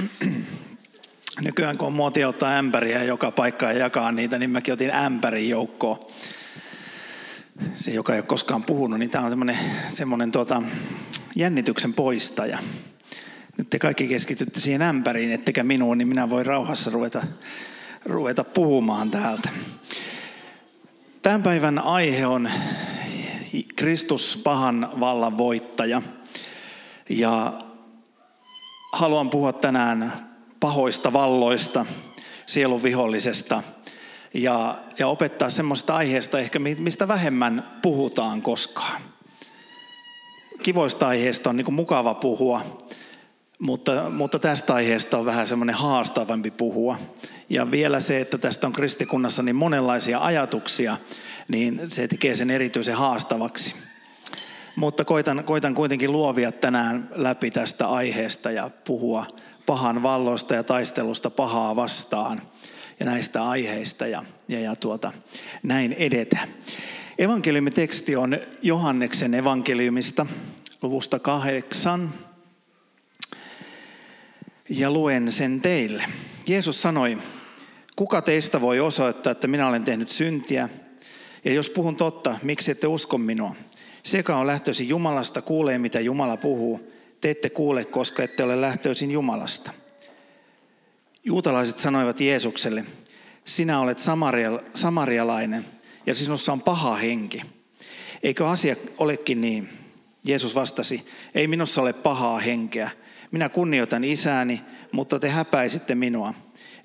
Nykyään kun on muotia ottaa ämpäriä joka paikkaan ja jakaa niitä, niin mäkin otin ämpärin joukkoon. Se, joka ei ole koskaan puhunut, niin tämä on semmoinen, semmoinen tuota, jännityksen poistaja. Nyt te kaikki keskitytte siihen ämpäriin, ettekä minuun, niin minä voin rauhassa ruveta, ruveta puhumaan täältä. Tämän päivän aihe on Kristus pahan vallan voittaja. Ja haluan puhua tänään pahoista valloista, sielun vihollisesta ja, ja opettaa semmoista aiheesta ehkä, mistä vähemmän puhutaan koskaan. Kivoista aiheista on niin mukava puhua, mutta, mutta tästä aiheesta on vähän semmoinen haastavampi puhua. Ja vielä se, että tästä on kristikunnassa niin monenlaisia ajatuksia, niin se tekee sen erityisen haastavaksi. Mutta koitan, koitan kuitenkin luovia tänään läpi tästä aiheesta ja puhua pahan valloista ja taistelusta pahaa vastaan ja näistä aiheista ja, ja, ja tuota, näin edetä. Evankeliumiteksti on Johanneksen evankeliumista luvusta kahdeksan ja luen sen teille. Jeesus sanoi, kuka teistä voi osoittaa, että minä olen tehnyt syntiä? Ja jos puhun totta, miksi ette usko minua? Se, joka on lähtöisin Jumalasta, kuulee mitä Jumala puhuu. Te ette kuule, koska ette ole lähtöisin Jumalasta. Juutalaiset sanoivat Jeesukselle, sinä olet samarialainen ja sinussa on paha henki. Eikö asia olekin niin? Jeesus vastasi, ei minussa ole pahaa henkeä. Minä kunnioitan isääni, mutta te häpäisitte minua.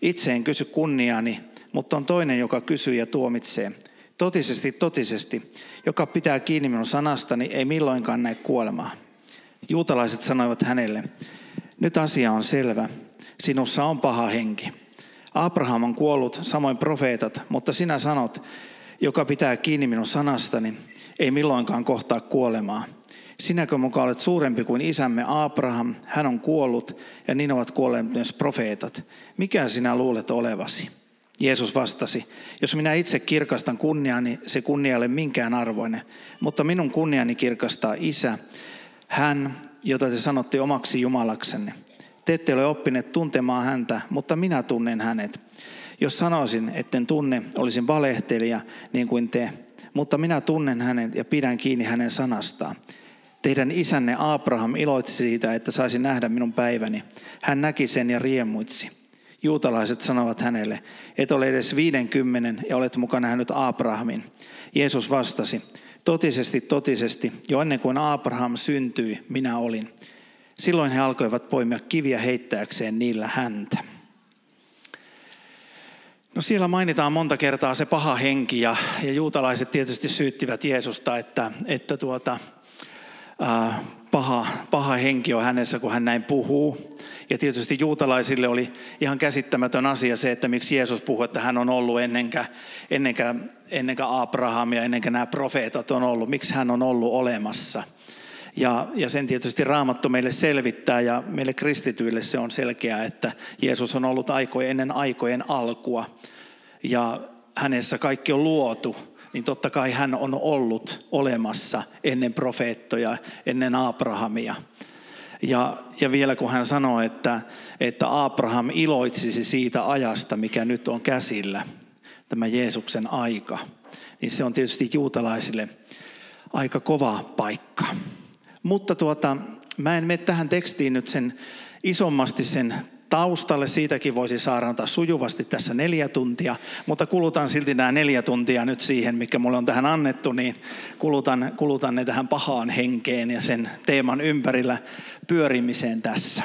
Itse en kysy kunniaani, mutta on toinen, joka kysyy ja tuomitsee. Totisesti, totisesti, joka pitää kiinni minun sanastani, ei milloinkaan näe kuolemaa. Juutalaiset sanoivat hänelle, nyt asia on selvä, sinussa on paha henki. Abraham on kuollut, samoin profeetat, mutta sinä sanot, joka pitää kiinni minun sanastani, ei milloinkaan kohtaa kuolemaa. Sinäkö mukaan olet suurempi kuin isämme Abraham, hän on kuollut ja niin ovat kuolleet myös profeetat. Mikä sinä luulet olevasi? Jeesus vastasi, jos minä itse kirkastan kunniani, se kunnia ei ole minkään arvoinen, mutta minun kunniani kirkastaa isä, hän, jota te sanotte omaksi Jumalaksenne. Te ette ole oppineet tuntemaan häntä, mutta minä tunnen hänet. Jos sanoisin, etten tunne, olisin valehtelija niin kuin te, mutta minä tunnen hänet ja pidän kiinni hänen sanastaan. Teidän isänne Abraham iloitsi siitä, että saisi nähdä minun päiväni. Hän näki sen ja riemuitsi. Juutalaiset sanovat hänelle, et ole edes viidenkymmenen ja olet mukana nähnyt Abrahamin. Jeesus vastasi, totisesti, totisesti, jo ennen kuin Abraham syntyi, minä olin. Silloin he alkoivat poimia kiviä heittääkseen niillä häntä. No siellä mainitaan monta kertaa se paha henki ja, ja juutalaiset tietysti syyttivät Jeesusta, että, että tuota, ää, paha, paha henki on hänessä, kun hän näin puhuu. Ja tietysti juutalaisille oli ihan käsittämätön asia se, että miksi Jeesus puhuu, että hän on ollut ennenkä, ennenkä, ennenkä Abraham ja ennenkä nämä profeetat on ollut. Miksi hän on ollut olemassa. Ja, ja sen tietysti Raamattu meille selvittää ja meille kristityille se on selkeää, että Jeesus on ollut aikojen, ennen aikojen alkua. Ja hänessä kaikki on luotu niin totta kai hän on ollut olemassa ennen profeettoja, ennen Abrahamia. Ja, ja vielä kun hän sanoi, että, että Abraham iloitsisi siitä ajasta, mikä nyt on käsillä, tämä Jeesuksen aika, niin se on tietysti juutalaisille aika kova paikka. Mutta tuota, mä en mene tähän tekstiin nyt sen isommasti sen taustalle. Siitäkin voisi saarnata sujuvasti tässä neljä tuntia, mutta kulutan silti nämä neljä tuntia nyt siihen, mikä mulle on tähän annettu, niin kulutan, kulutan ne tähän pahaan henkeen ja sen teeman ympärillä pyörimiseen tässä.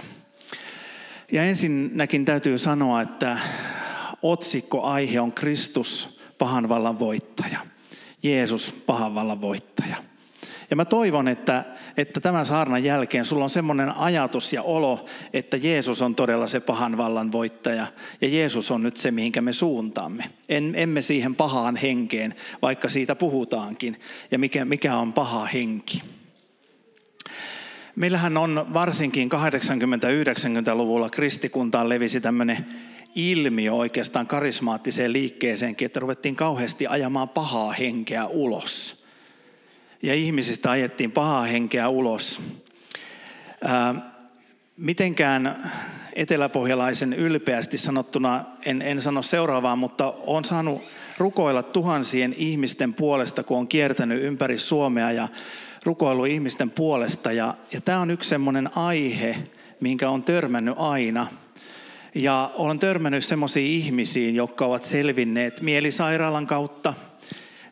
Ja ensinnäkin täytyy sanoa, että otsikkoaihe on Kristus, pahan vallan voittaja. Jeesus, pahan vallan voittaja. Ja mä toivon, että, että tämän saarnan jälkeen sulla on semmoinen ajatus ja olo, että Jeesus on todella se pahan vallan voittaja. Ja Jeesus on nyt se, mihinkä me suuntaamme. En, emme siihen pahaan henkeen, vaikka siitä puhutaankin. Ja mikä, mikä on paha henki. Meillähän on varsinkin 80-90-luvulla kristikuntaan levisi tämmöinen ilmiö oikeastaan karismaattiseen liikkeeseenkin, että ruvettiin kauheasti ajamaan pahaa henkeä ulos – ja ihmisistä ajettiin pahaa henkeä ulos. Ää, mitenkään eteläpohjalaisen ylpeästi sanottuna, en, en sano seuraavaa, mutta olen saanut rukoilla tuhansien ihmisten puolesta, kun on kiertänyt ympäri Suomea ja rukoillut ihmisten puolesta. Ja, ja tämä on yksi semmoinen aihe, minkä on törmännyt aina. Ja olen törmännyt semmoisiin ihmisiin, jotka ovat selvinneet mielisairaalan kautta –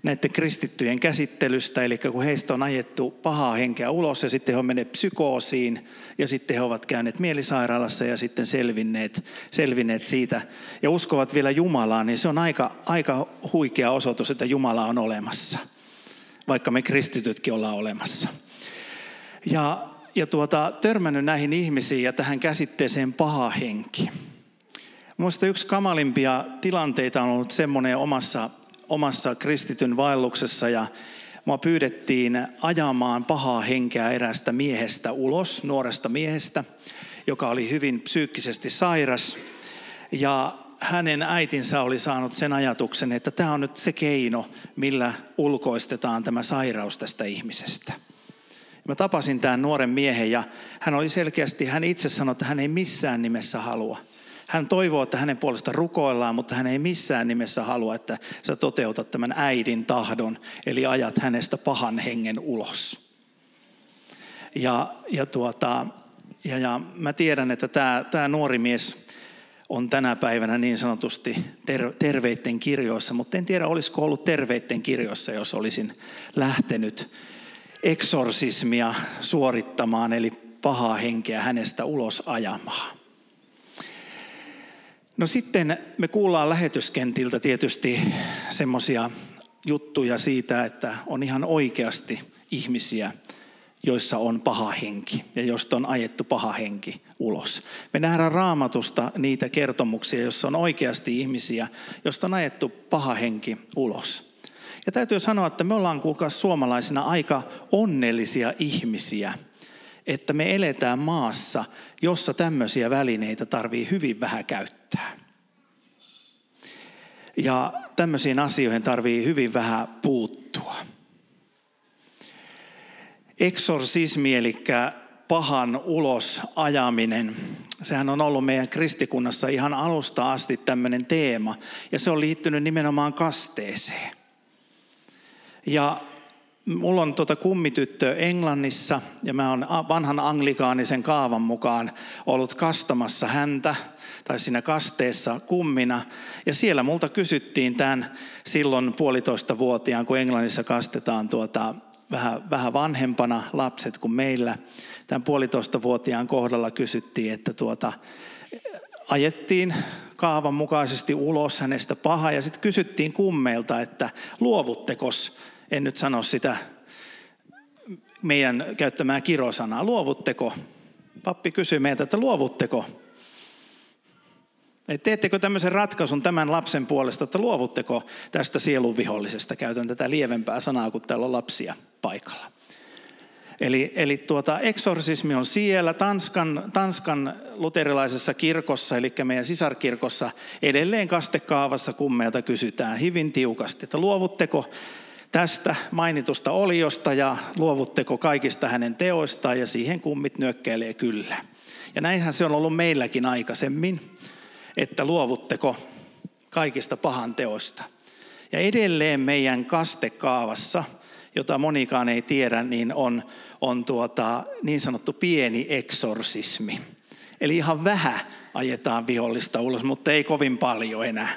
näiden kristittyjen käsittelystä, eli kun heistä on ajettu pahaa henkeä ulos ja sitten he menneet psykoosiin ja sitten he ovat käyneet mielisairaalassa ja sitten selvinneet, selvinneet siitä ja uskovat vielä Jumalaa, niin se on aika, aika huikea osoitus, että Jumala on olemassa, vaikka me kristitytkin ollaan olemassa. Ja, ja tuota, törmännyt näihin ihmisiin ja tähän käsitteeseen paha henki. Minusta yksi kamalimpia tilanteita on ollut semmoinen omassa omassa kristityn vaelluksessa ja mua pyydettiin ajamaan pahaa henkeä erästä miehestä ulos, nuoresta miehestä, joka oli hyvin psyykkisesti sairas. Ja hänen äitinsä oli saanut sen ajatuksen, että tämä on nyt se keino, millä ulkoistetaan tämä sairaus tästä ihmisestä. Mä tapasin tämän nuoren miehen ja hän oli selkeästi, hän itse sanoi, että hän ei missään nimessä halua hän toivoo, että hänen puolesta rukoillaan, mutta hän ei missään nimessä halua, että sä toteutat tämän äidin tahdon, eli ajat hänestä pahan hengen ulos. Ja, ja, tuota, ja, ja mä tiedän, että tämä, tämä nuori mies on tänä päivänä niin sanotusti ter, terveitten kirjoissa, mutta en tiedä, olisiko ollut terveitten kirjoissa, jos olisin lähtenyt eksorsismia suorittamaan, eli pahaa henkeä hänestä ulos ajamaan. No sitten me kuullaan lähetyskentiltä tietysti semmoisia juttuja siitä, että on ihan oikeasti ihmisiä, joissa on paha henki ja josta on ajettu paha henki ulos. Me nähdään raamatusta niitä kertomuksia, joissa on oikeasti ihmisiä, joista on ajettu paha henki ulos. Ja täytyy sanoa, että me ollaan kuulkaa suomalaisina aika onnellisia ihmisiä – että me eletään maassa, jossa tämmöisiä välineitä tarvii hyvin vähän käyttää. Ja tämmöisiin asioihin tarvii hyvin vähän puuttua. Eksorsismi, eli pahan ulos ajaminen, sehän on ollut meidän kristikunnassa ihan alusta asti tämmöinen teema, ja se on liittynyt nimenomaan kasteeseen. Ja Mulla on tuota kummityttö Englannissa ja mä oon vanhan anglikaanisen kaavan mukaan ollut kastamassa häntä tai siinä kasteessa kummina. Ja siellä multa kysyttiin tämän silloin puolitoista vuotiaan, kun Englannissa kastetaan tuota, vähän, vähän vanhempana lapset kuin meillä. Tämän puolitoista vuotiaan kohdalla kysyttiin, että tuota, ajettiin kaavan mukaisesti ulos hänestä paha ja sitten kysyttiin kummeilta, että luovuttekos en nyt sano sitä meidän käyttämää kirosanaa, luovutteko? Pappi kysyi meiltä, että luovutteko? Et teettekö tämmöisen ratkaisun tämän lapsen puolesta, että luovutteko tästä sielunvihollisesta? Käytän tätä lievempää sanaa, kun täällä on lapsia paikalla. Eli, eli tuota, eksorsismi on siellä. Tanskan, Tanskan luterilaisessa kirkossa, eli meidän sisarkirkossa, edelleen kastekaavassa kummeilta kysytään hyvin tiukasti, että luovutteko tästä mainitusta oliosta ja luovutteko kaikista hänen teoistaan ja siihen kummit nyökkäilee kyllä. Ja näinhän se on ollut meilläkin aikaisemmin, että luovutteko kaikista pahan teoista. Ja edelleen meidän kastekaavassa, jota monikaan ei tiedä, niin on, on tuota, niin sanottu pieni eksorsismi. Eli ihan vähän ajetaan vihollista ulos, mutta ei kovin paljon enää.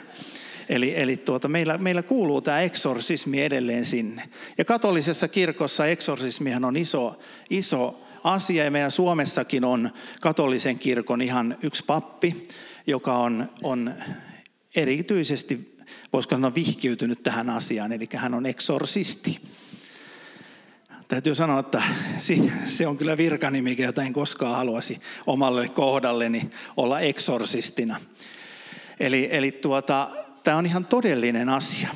Eli, eli tuota, meillä, meillä kuuluu tämä eksorsismi edelleen sinne. Ja katolisessa kirkossa eksorsismihan on iso, iso asia ja meidän Suomessakin on katolisen kirkon ihan yksi pappi, joka on, on erityisesti, voisiko sanoa, vihkiytynyt tähän asiaan, eli hän on eksorsisti. Täytyy sanoa, että se on kyllä virkanimi, jota en koskaan haluaisi omalle kohdalleni olla eksorsistina. Eli, eli tuota, tämä on ihan todellinen asia.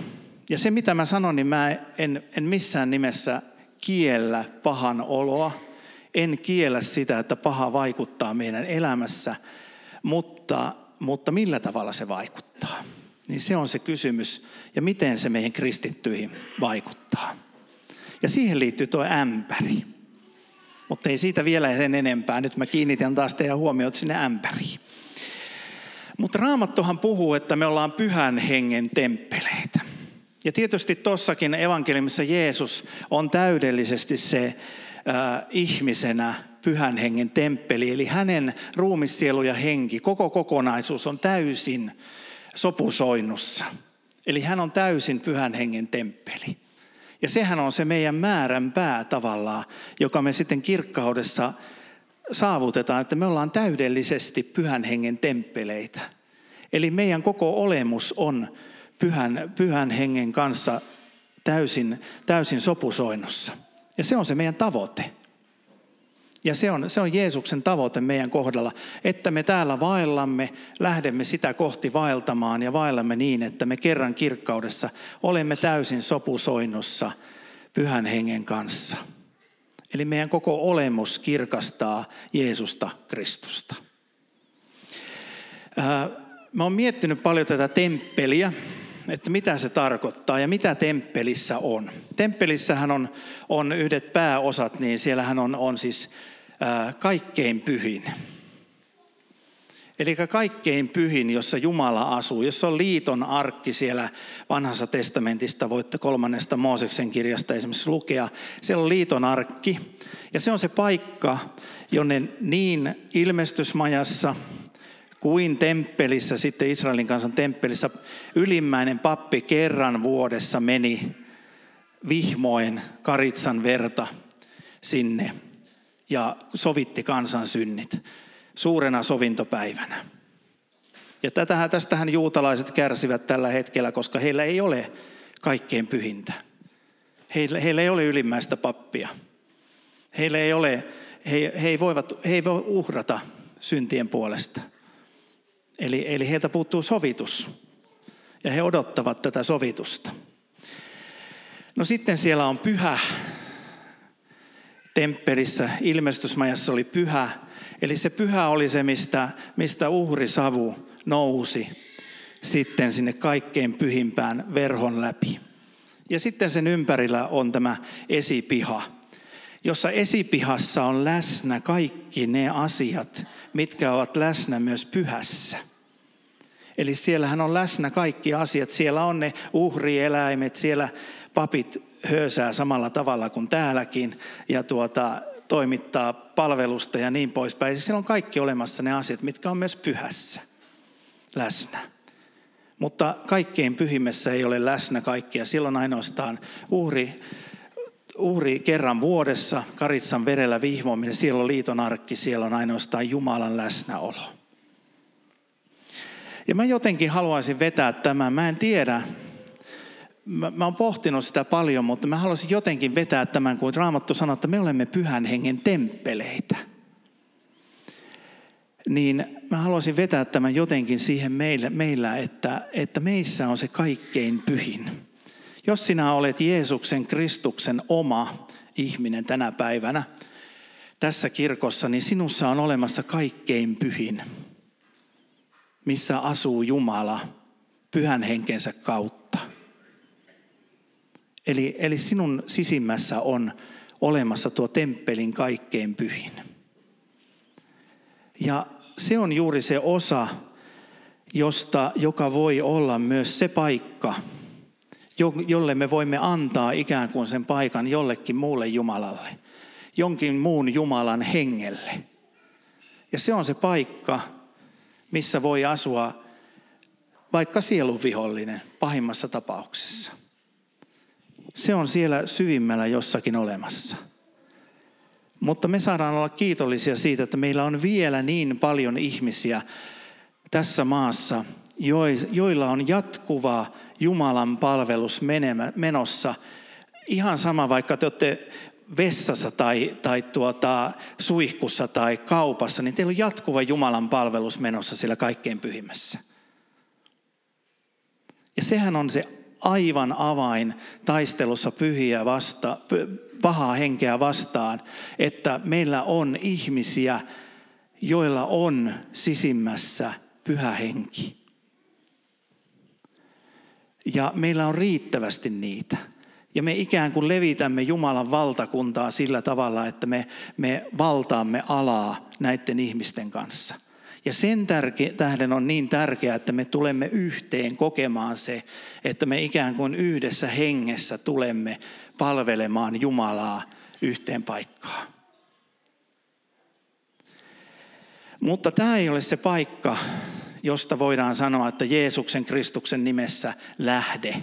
Ja se, mitä mä sanon, niin mä en, en missään nimessä kiellä pahan oloa. En kiellä sitä, että paha vaikuttaa meidän elämässä, mutta, mutta millä tavalla se vaikuttaa? Niin se on se kysymys, ja miten se meihin kristittyihin vaikuttaa. Ja siihen liittyy tuo ämpäri. Mutta ei siitä vielä sen enempää. Nyt mä kiinnitän taas teidän huomiot sinne ämpäriin. Mutta Raamattohan puhuu, että me ollaan pyhän hengen temppeleitä. Ja tietysti tuossakin evankeliumissa Jeesus on täydellisesti se äh, ihmisenä pyhän hengen temppeli. Eli hänen ruumissielu ja henki, koko kokonaisuus on täysin sopusoinnussa. Eli hän on täysin pyhän hengen temppeli. Ja sehän on se meidän määränpää tavallaan, joka me sitten kirkkaudessa saavutetaan, että me ollaan täydellisesti pyhän hengen temppeleitä. Eli meidän koko olemus on pyhän, pyhän hengen kanssa täysin, täysin sopusoinnussa. Ja se on se meidän tavoite. Ja se on, se on Jeesuksen tavoite meidän kohdalla, että me täällä vaellamme, lähdemme sitä kohti vaeltamaan ja vaellamme niin, että me kerran kirkkaudessa olemme täysin sopusoinnussa pyhän hengen kanssa. Eli meidän koko olemus kirkastaa Jeesusta Kristusta. Mä oon miettinyt paljon tätä temppeliä, että mitä se tarkoittaa ja mitä temppelissä on. Temppelissähän on, on yhdet pääosat, niin siellähän on, on siis kaikkein pyhin. Eli kaikkein pyhin, jossa Jumala asuu, jossa on liiton arkki siellä vanhassa testamentista, voitte kolmannesta Mooseksen kirjasta esimerkiksi lukea. Siellä on liiton arkki ja se on se paikka, jonne niin ilmestysmajassa kuin temppelissä, sitten Israelin kansan temppelissä, ylimmäinen pappi kerran vuodessa meni vihmoen karitsan verta sinne ja sovitti kansan synnit suurena sovintopäivänä. Ja tätähän, tästähän juutalaiset kärsivät tällä hetkellä, koska heillä ei ole kaikkein pyhintä. Heillä, heillä ei ole ylimmäistä pappia. Heillä ei ole, he, he, voivat, he ei voi uhrata syntien puolesta. Eli, eli heiltä puuttuu sovitus. Ja he odottavat tätä sovitusta. No sitten siellä on pyhä. Temppelissä, ilmestysmajassa oli pyhä. Eli se pyhä oli se, mistä, mistä uhrisavu nousi sitten sinne kaikkein pyhimpään verhon läpi. Ja sitten sen ympärillä on tämä esipiha, jossa esipihassa on läsnä kaikki ne asiat, mitkä ovat läsnä myös pyhässä. Eli siellähän on läsnä kaikki asiat. Siellä on ne uhrieläimet, siellä papit höösää samalla tavalla kuin täälläkin ja tuota, toimittaa palvelusta ja niin poispäin. Siis siellä on kaikki olemassa ne asiat, mitkä on myös pyhässä läsnä. Mutta kaikkein pyhimmässä ei ole läsnä kaikkia. Silloin ainoastaan uhri uhri kerran vuodessa karitsan verellä vihmoaminen, siellä on liiton arkki, siellä on ainoastaan Jumalan läsnäolo. Ja mä jotenkin haluaisin vetää tämän, mä en tiedä, mä, mä oon pohtinut sitä paljon, mutta mä haluaisin jotenkin vetää tämän, kun Raamattu sanoo, että me olemme pyhän hengen temppeleitä. Niin mä haluaisin vetää tämän jotenkin siihen meillä, meillä että, että meissä on se kaikkein pyhin. Jos sinä olet Jeesuksen Kristuksen oma ihminen tänä päivänä tässä kirkossa, niin sinussa on olemassa kaikkein pyhin, missä asuu Jumala pyhän henkensä kautta. Eli, eli sinun sisimmässä on olemassa tuo temppelin kaikkein pyhin. Ja se on juuri se osa, josta, joka voi olla myös se paikka, jolle me voimme antaa ikään kuin sen paikan jollekin muulle Jumalalle, jonkin muun Jumalan hengelle. Ja se on se paikka, missä voi asua vaikka sielun vihollinen pahimmassa tapauksessa. Se on siellä syvimmällä jossakin olemassa. Mutta me saadaan olla kiitollisia siitä, että meillä on vielä niin paljon ihmisiä tässä maassa, joilla on jatkuva Jumalan palvelus menossa. Ihan sama, vaikka te olette vessassa tai, tai tuota, suihkussa tai kaupassa, niin teillä on jatkuva Jumalan palvelus menossa siellä kaikkein pyhimmässä. Ja sehän on se aivan avain taistelussa pyhiä vasta, pahaa henkeä vastaan, että meillä on ihmisiä, joilla on sisimmässä pyhä henki. Ja meillä on riittävästi niitä. Ja me ikään kuin levitämme Jumalan valtakuntaa sillä tavalla, että me, me valtaamme alaa näiden ihmisten kanssa. Ja sen tärke, tähden on niin tärkeää, että me tulemme yhteen kokemaan se, että me ikään kuin yhdessä hengessä tulemme palvelemaan Jumalaa yhteen paikkaan. Mutta tämä ei ole se paikka, josta voidaan sanoa, että Jeesuksen Kristuksen nimessä lähde.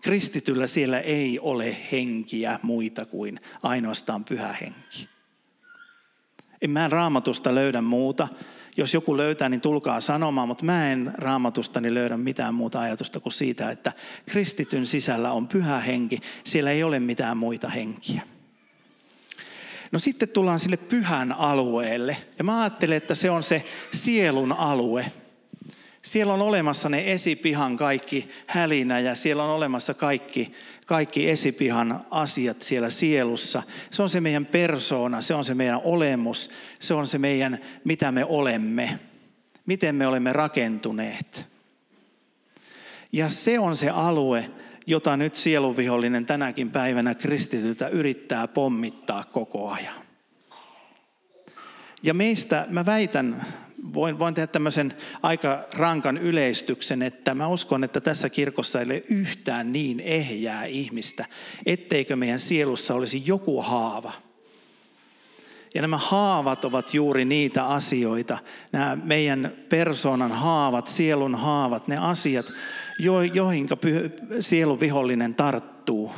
Kristityllä siellä ei ole henkiä muita kuin ainoastaan pyhä henki. En mä raamatusta löydä muuta. Jos joku löytää, niin tulkaa sanomaan, mutta mä en raamatustani löydä mitään muuta ajatusta kuin siitä, että kristityn sisällä on pyhä henki. Siellä ei ole mitään muita henkiä. No sitten tullaan sille pyhän alueelle. Ja mä ajattelen, että se on se sielun alue. Siellä on olemassa ne esipihan kaikki hälinä ja siellä on olemassa kaikki, kaikki esipihan asiat siellä sielussa. Se on se meidän persoona, se on se meidän olemus, se on se meidän, mitä me olemme, miten me olemme rakentuneet. Ja se on se alue, jota nyt sieluvihollinen tänäkin päivänä kristityltä yrittää pommittaa koko ajan. Ja meistä, mä väitän, voin, voin tehdä tämmöisen aika rankan yleistyksen, että mä uskon, että tässä kirkossa ei ole yhtään niin ehjää ihmistä, etteikö meidän sielussa olisi joku haava. Ja nämä haavat ovat juuri niitä asioita, nämä meidän persoonan haavat, sielun haavat, ne asiat, joihin sielun vihollinen tarttuu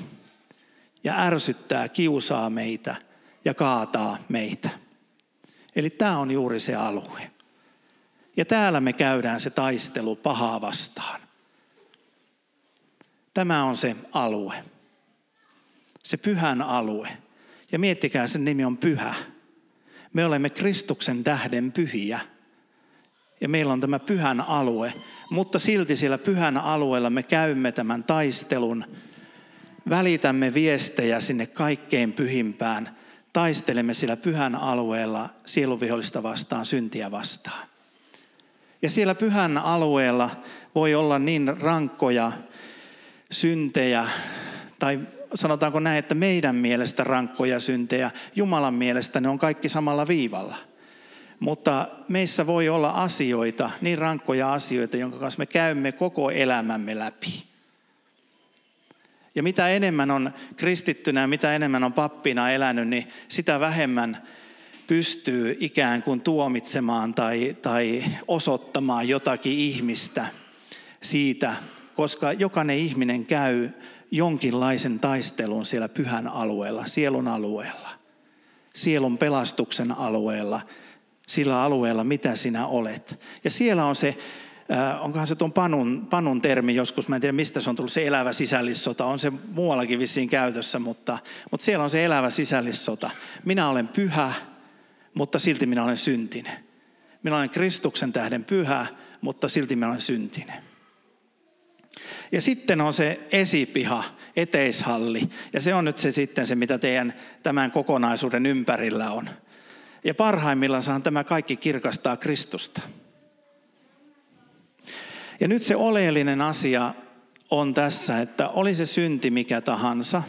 ja ärsyttää, kiusaa meitä ja kaataa meitä. Eli tämä on juuri se alue. Ja täällä me käydään se taistelu pahaa vastaan. Tämä on se alue. Se pyhän alue. Ja miettikää, sen nimi on pyhä. Me olemme Kristuksen tähden pyhiä. Ja meillä on tämä pyhän alue. Mutta silti siellä pyhän alueella me käymme tämän taistelun. Välitämme viestejä sinne kaikkein pyhimpään. Taistelemme sillä pyhän alueella sieluvihollista vastaan, syntiä vastaan. Ja siellä pyhän alueella voi olla niin rankkoja syntejä, tai sanotaanko näin, että meidän mielestä rankkoja syntejä, Jumalan mielestä ne on kaikki samalla viivalla. Mutta meissä voi olla asioita, niin rankkoja asioita, jonka kanssa me käymme koko elämämme läpi. Ja mitä enemmän on kristittynä mitä enemmän on pappina elänyt, niin sitä vähemmän pystyy ikään kuin tuomitsemaan tai, tai osoittamaan jotakin ihmistä siitä, koska jokainen ihminen käy jonkinlaisen taistelun siellä pyhän alueella, sielun alueella, sielun pelastuksen alueella, sillä alueella, mitä sinä olet. Ja siellä on se, äh, onkohan se tuon panun, panun termi joskus, mä en tiedä mistä se on tullut, se elävä sisällissota, on se muuallakin vissiin käytössä, mutta, mutta siellä on se elävä sisällissota. Minä olen pyhä, mutta silti minä olen syntinen. Minä olen Kristuksen tähden pyhä, mutta silti minä olen syntinen. Ja sitten on se esipiha, eteishalli. Ja se on nyt se sitten se, mitä teidän tämän kokonaisuuden ympärillä on. Ja parhaimmillaan tämä kaikki kirkastaa Kristusta. Ja nyt se oleellinen asia on tässä, että oli se synti mikä tahansa.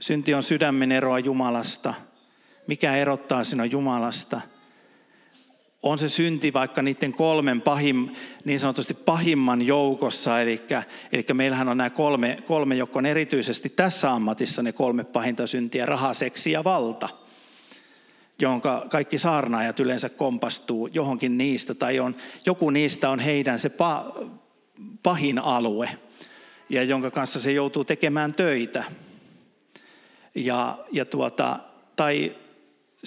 Synti on sydämen eroa Jumalasta – mikä erottaa sinua Jumalasta. On se synti vaikka niiden kolmen pahim, niin sanotusti pahimman joukossa, eli, eli meillähän on nämä kolme, kolme, jotka on erityisesti tässä ammatissa ne kolme pahinta syntiä, raha, seksi ja valta jonka kaikki saarnaajat yleensä kompastuu johonkin niistä, tai on, joku niistä on heidän se pa, pahin alue, ja jonka kanssa se joutuu tekemään töitä. Ja, ja tuota, tai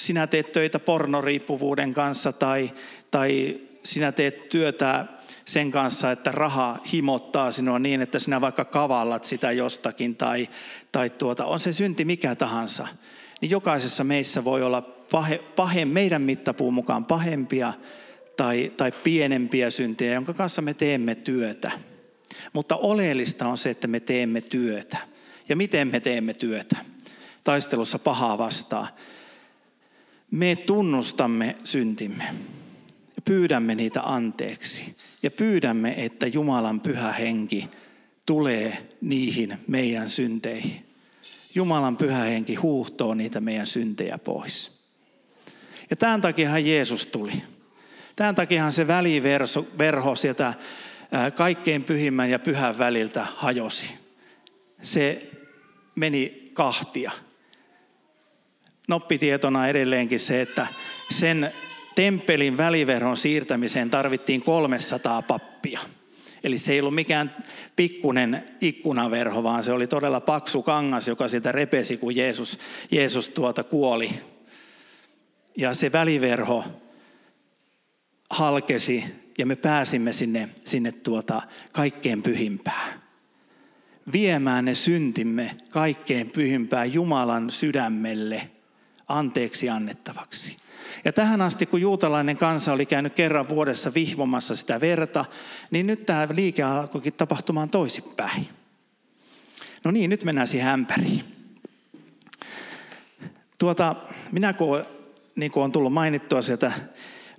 sinä teet töitä pornoriippuvuuden kanssa tai, tai sinä teet työtä sen kanssa, että raha himottaa sinua niin, että sinä vaikka kavallat sitä jostakin tai, tai tuota, on se synti mikä tahansa, niin jokaisessa meissä voi olla pahe, pahe, meidän mittapuun mukaan pahempia tai, tai pienempiä syntejä, jonka kanssa me teemme työtä. Mutta oleellista on se, että me teemme työtä. Ja miten me teemme työtä? Taistelussa pahaa vastaan me tunnustamme syntimme ja pyydämme niitä anteeksi ja pyydämme, että Jumalan pyhä henki tulee niihin meidän synteihin. Jumalan pyhä henki huuhtoo niitä meidän syntejä pois. Ja tämän takiahan Jeesus tuli. Tämän takiahan se väliverho sieltä kaikkein pyhimmän ja pyhän väliltä hajosi. Se meni kahtia. Noppitietona edelleenkin se, että sen temppelin väliverhon siirtämiseen tarvittiin 300 pappia. Eli se ei ollut mikään pikkunen ikkunaverho, vaan se oli todella paksu kangas, joka sitä repesi, kun Jeesus, Jeesus tuota kuoli. Ja se väliverho halkesi ja me pääsimme sinne, sinne tuota kaikkein pyhimpään. Viemään ne syntimme kaikkein pyhimpään Jumalan sydämelle anteeksi annettavaksi. Ja tähän asti, kun juutalainen kansa oli käynyt kerran vuodessa vihvomassa sitä verta, niin nyt tämä liike alkoikin tapahtumaan toisinpäin. No niin, nyt mennään siihen ämpäriin. Tuota, minä kun, niin kuin on tullut mainittua sieltä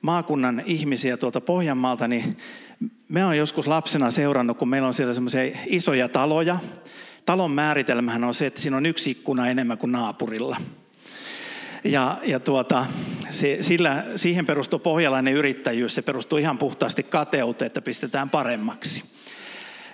maakunnan ihmisiä tuolta Pohjanmaalta, niin me on joskus lapsena seurannut, kun meillä on siellä semmoisia isoja taloja. Talon määritelmähän on se, että siinä on yksi ikkuna enemmän kuin naapurilla. Ja, ja tuota, se, sillä, siihen perustuu pohjalainen yrittäjyys, se perustuu ihan puhtaasti kateuteen, että pistetään paremmaksi.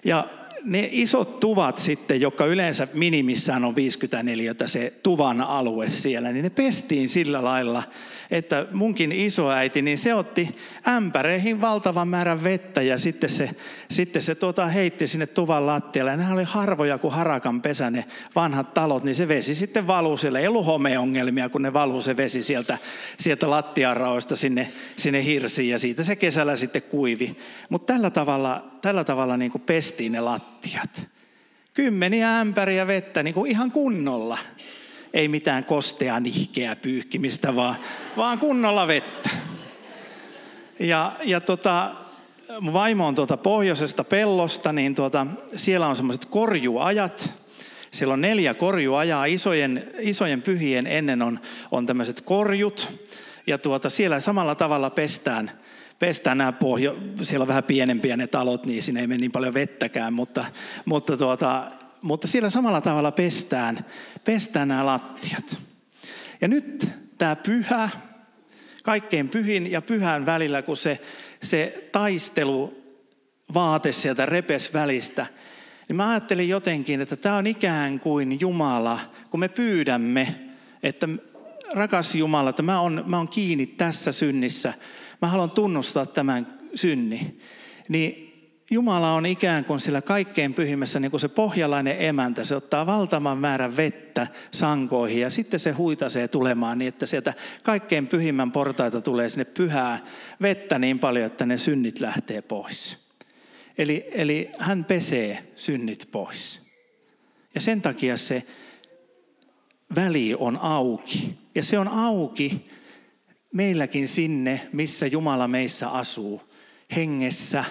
Ja ne isot tuvat sitten, jotka yleensä minimissään on 54 se tuvan alue siellä, niin ne pestiin sillä lailla, että munkin isoäiti, niin se otti ämpäreihin valtavan määrän vettä ja sitten se, sitten se tuota heitti sinne tuvan lattialle. Nämä oli harvoja kuin harakan pesä ne vanhat talot, niin se vesi sitten valuu siellä. Ei ollut homeongelmia, kun ne valuu se vesi sieltä, sieltä lattiaraoista sinne, sinne hirsiin ja siitä se kesällä sitten kuivi. Mutta tällä tavalla, tällä tavalla niin kuin pestiin ne lattiat. Kymmeniä ämpäriä vettä niin kuin ihan kunnolla ei mitään kostea nihkeä pyyhkimistä, vaan, vaan kunnolla vettä. Ja, ja tota, mun vaimo on tuota pohjoisesta pellosta, niin tuota, siellä on semmoiset korjuajat. Siellä on neljä korjuajaa, isojen, isojen pyhien ennen on, on tämmöiset korjut. Ja tuota, siellä samalla tavalla pestään, pestään nämä pohjo, siellä on vähän pienempiä ne talot, niin siinä ei mene niin paljon vettäkään, mutta, mutta tuota, mutta siellä samalla tavalla pestään, pestään nämä lattiat. Ja nyt tämä pyhä, kaikkein pyhin ja pyhän välillä, kun se, se taistelu vaate sieltä repes välistä, niin mä ajattelin jotenkin, että tämä on ikään kuin Jumala, kun me pyydämme, että rakas Jumala, että mä oon, mä oon kiinni tässä synnissä, mä haluan tunnustaa tämän synni, niin Jumala on ikään kuin sillä kaikkein pyhimmässä niin kuin se pohjalainen emäntä. Se ottaa valtavan määrän vettä sankoihin ja sitten se huitasee tulemaan niin, että sieltä kaikkein pyhimmän portaita tulee sinne pyhää vettä niin paljon, että ne synnit lähtee pois. Eli, eli hän pesee synnit pois. Ja sen takia se väli on auki. Ja se on auki meilläkin sinne, missä Jumala meissä asuu. Hengessä,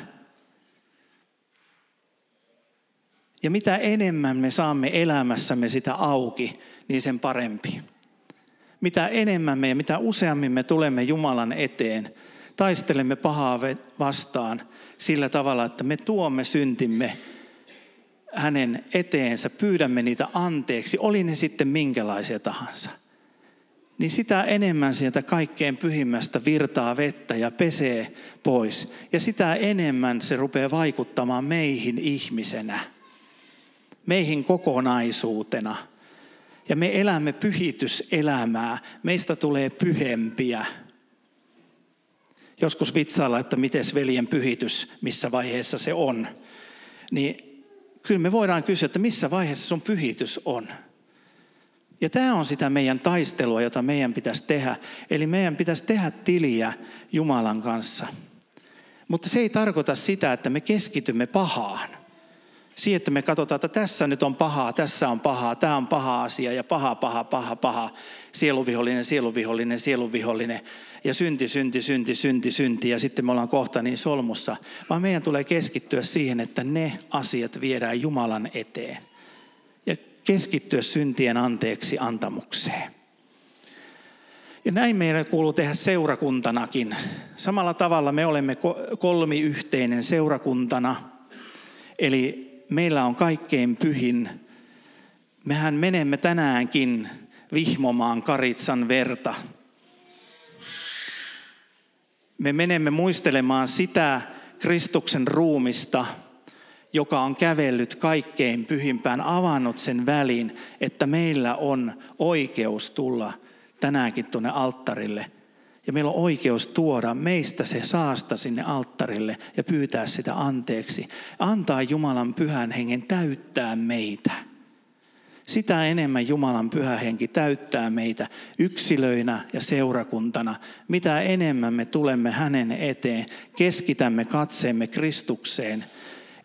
Ja mitä enemmän me saamme elämässämme sitä auki, niin sen parempi. Mitä enemmän me ja mitä useammin me tulemme Jumalan eteen, taistelemme pahaa vastaan sillä tavalla, että me tuomme syntimme hänen eteensä, pyydämme niitä anteeksi, oli ne sitten minkälaisia tahansa. Niin sitä enemmän sieltä kaikkein pyhimmästä virtaa vettä ja pesee pois. Ja sitä enemmän se rupeaa vaikuttamaan meihin ihmisenä meihin kokonaisuutena. Ja me elämme pyhityselämää. Meistä tulee pyhempiä. Joskus vitsailla, että miten veljen pyhitys, missä vaiheessa se on. Niin kyllä me voidaan kysyä, että missä vaiheessa sun pyhitys on. Ja tämä on sitä meidän taistelua, jota meidän pitäisi tehdä. Eli meidän pitäisi tehdä tiliä Jumalan kanssa. Mutta se ei tarkoita sitä, että me keskitymme pahaan. Siihen, että me katsotaan, että tässä nyt on pahaa, tässä on pahaa, tämä on paha asia ja paha, paha, paha, paha, sieluvihollinen, sieluvihollinen, sieluvihollinen. Ja synti, synti, synti, synti, synti. Ja sitten me ollaan kohta niin solmussa, vaan meidän tulee keskittyä siihen, että ne asiat viedään Jumalan eteen keskittyä syntien anteeksi antamukseen. Ja näin meidän kuuluu tehdä seurakuntanakin. Samalla tavalla me olemme kolmiyhteinen seurakuntana, eli meillä on kaikkein pyhin. Mehän menemme tänäänkin vihmomaan karitsan verta. Me menemme muistelemaan sitä Kristuksen ruumista, joka on kävellyt kaikkein pyhimpään, avannut sen välin, että meillä on oikeus tulla tänäänkin tuonne alttarille. Ja meillä on oikeus tuoda meistä se saasta sinne alttarille ja pyytää sitä anteeksi. Antaa Jumalan pyhän hengen täyttää meitä. Sitä enemmän Jumalan pyhä henki täyttää meitä yksilöinä ja seurakuntana. Mitä enemmän me tulemme hänen eteen, keskitämme katseemme Kristukseen –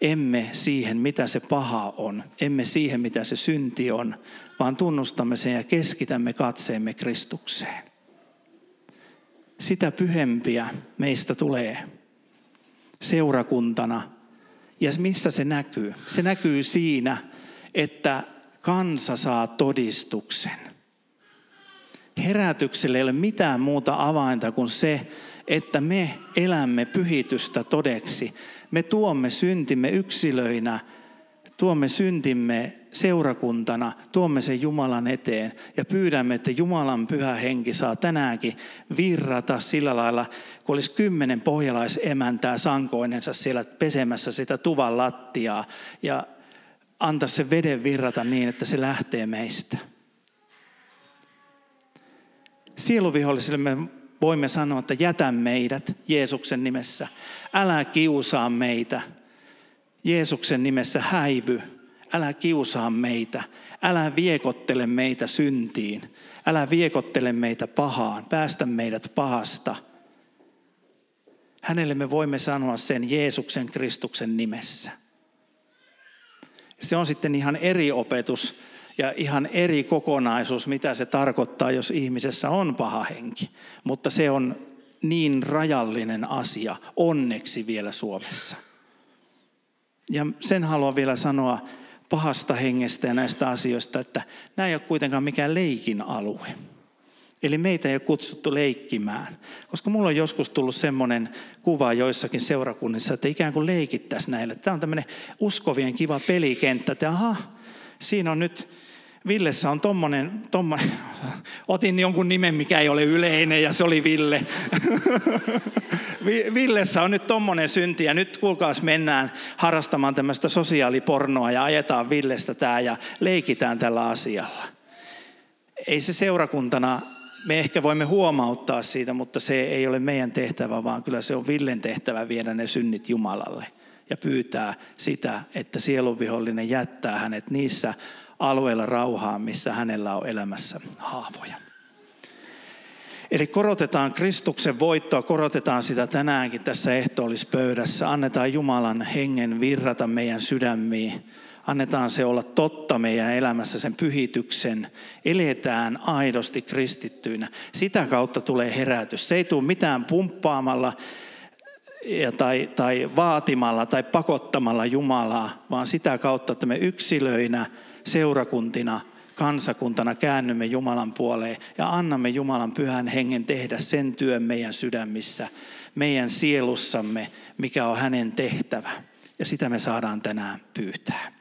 emme siihen, mitä se paha on, emme siihen, mitä se synti on, vaan tunnustamme sen ja keskitämme katseemme Kristukseen. Sitä pyhempiä meistä tulee seurakuntana. Ja missä se näkyy? Se näkyy siinä, että kansa saa todistuksen. Herätykselle ei ole mitään muuta avainta kuin se, että me elämme pyhitystä todeksi. Me tuomme syntimme yksilöinä, tuomme syntimme seurakuntana, tuomme sen Jumalan eteen ja pyydämme, että Jumalan pyhä henki saa tänäänkin virrata sillä lailla, kun olisi kymmenen pohjalaisemäntää sankoinensa siellä pesemässä sitä tuvan lattiaa ja antaa se veden virrata niin, että se lähtee meistä. Sieluvihollisille me voimme sanoa, että jätä meidät Jeesuksen nimessä. Älä kiusaa meitä. Jeesuksen nimessä häivy. Älä kiusaa meitä. Älä viekottele meitä syntiin. Älä viekottele meitä pahaan. Päästä meidät pahasta. Hänelle me voimme sanoa sen Jeesuksen Kristuksen nimessä. Se on sitten ihan eri opetus ja ihan eri kokonaisuus, mitä se tarkoittaa, jos ihmisessä on paha henki. Mutta se on niin rajallinen asia, onneksi vielä Suomessa. Ja sen haluan vielä sanoa pahasta hengestä ja näistä asioista, että nämä ei ole kuitenkaan mikään leikin alue. Eli meitä ei ole kutsuttu leikkimään. Koska mulla on joskus tullut semmoinen kuva joissakin seurakunnissa, että ikään kuin leikittäisiin näille. Tämä on tämmöinen uskovien kiva pelikenttä, että aha, siinä on nyt Villessä on tommonen, tommonen, otin jonkun nimen, mikä ei ole yleinen ja se oli Ville. Villessä on nyt tommonen synti ja nyt kuulkaas mennään harrastamaan tämmöistä sosiaalipornoa ja ajetaan Villestä tää ja leikitään tällä asialla. Ei se seurakuntana, me ehkä voimme huomauttaa siitä, mutta se ei ole meidän tehtävä, vaan kyllä se on Villen tehtävä viedä ne synnit Jumalalle ja pyytää sitä, että sielunvihollinen jättää hänet niissä alueella rauhaa, missä hänellä on elämässä haavoja. Eli korotetaan Kristuksen voittoa, korotetaan sitä tänäänkin tässä ehtoollispöydässä. Annetaan Jumalan hengen virrata meidän sydämiin. Annetaan se olla totta meidän elämässä, sen pyhityksen. Eletään aidosti kristittyinä. Sitä kautta tulee herätys. Se ei tule mitään pumppaamalla ja tai, tai vaatimalla tai pakottamalla Jumalaa, vaan sitä kautta, että me yksilöinä – seurakuntina, kansakuntana käännymme Jumalan puoleen ja annamme Jumalan pyhän hengen tehdä sen työn meidän sydämissä, meidän sielussamme, mikä on hänen tehtävä. Ja sitä me saadaan tänään pyytää.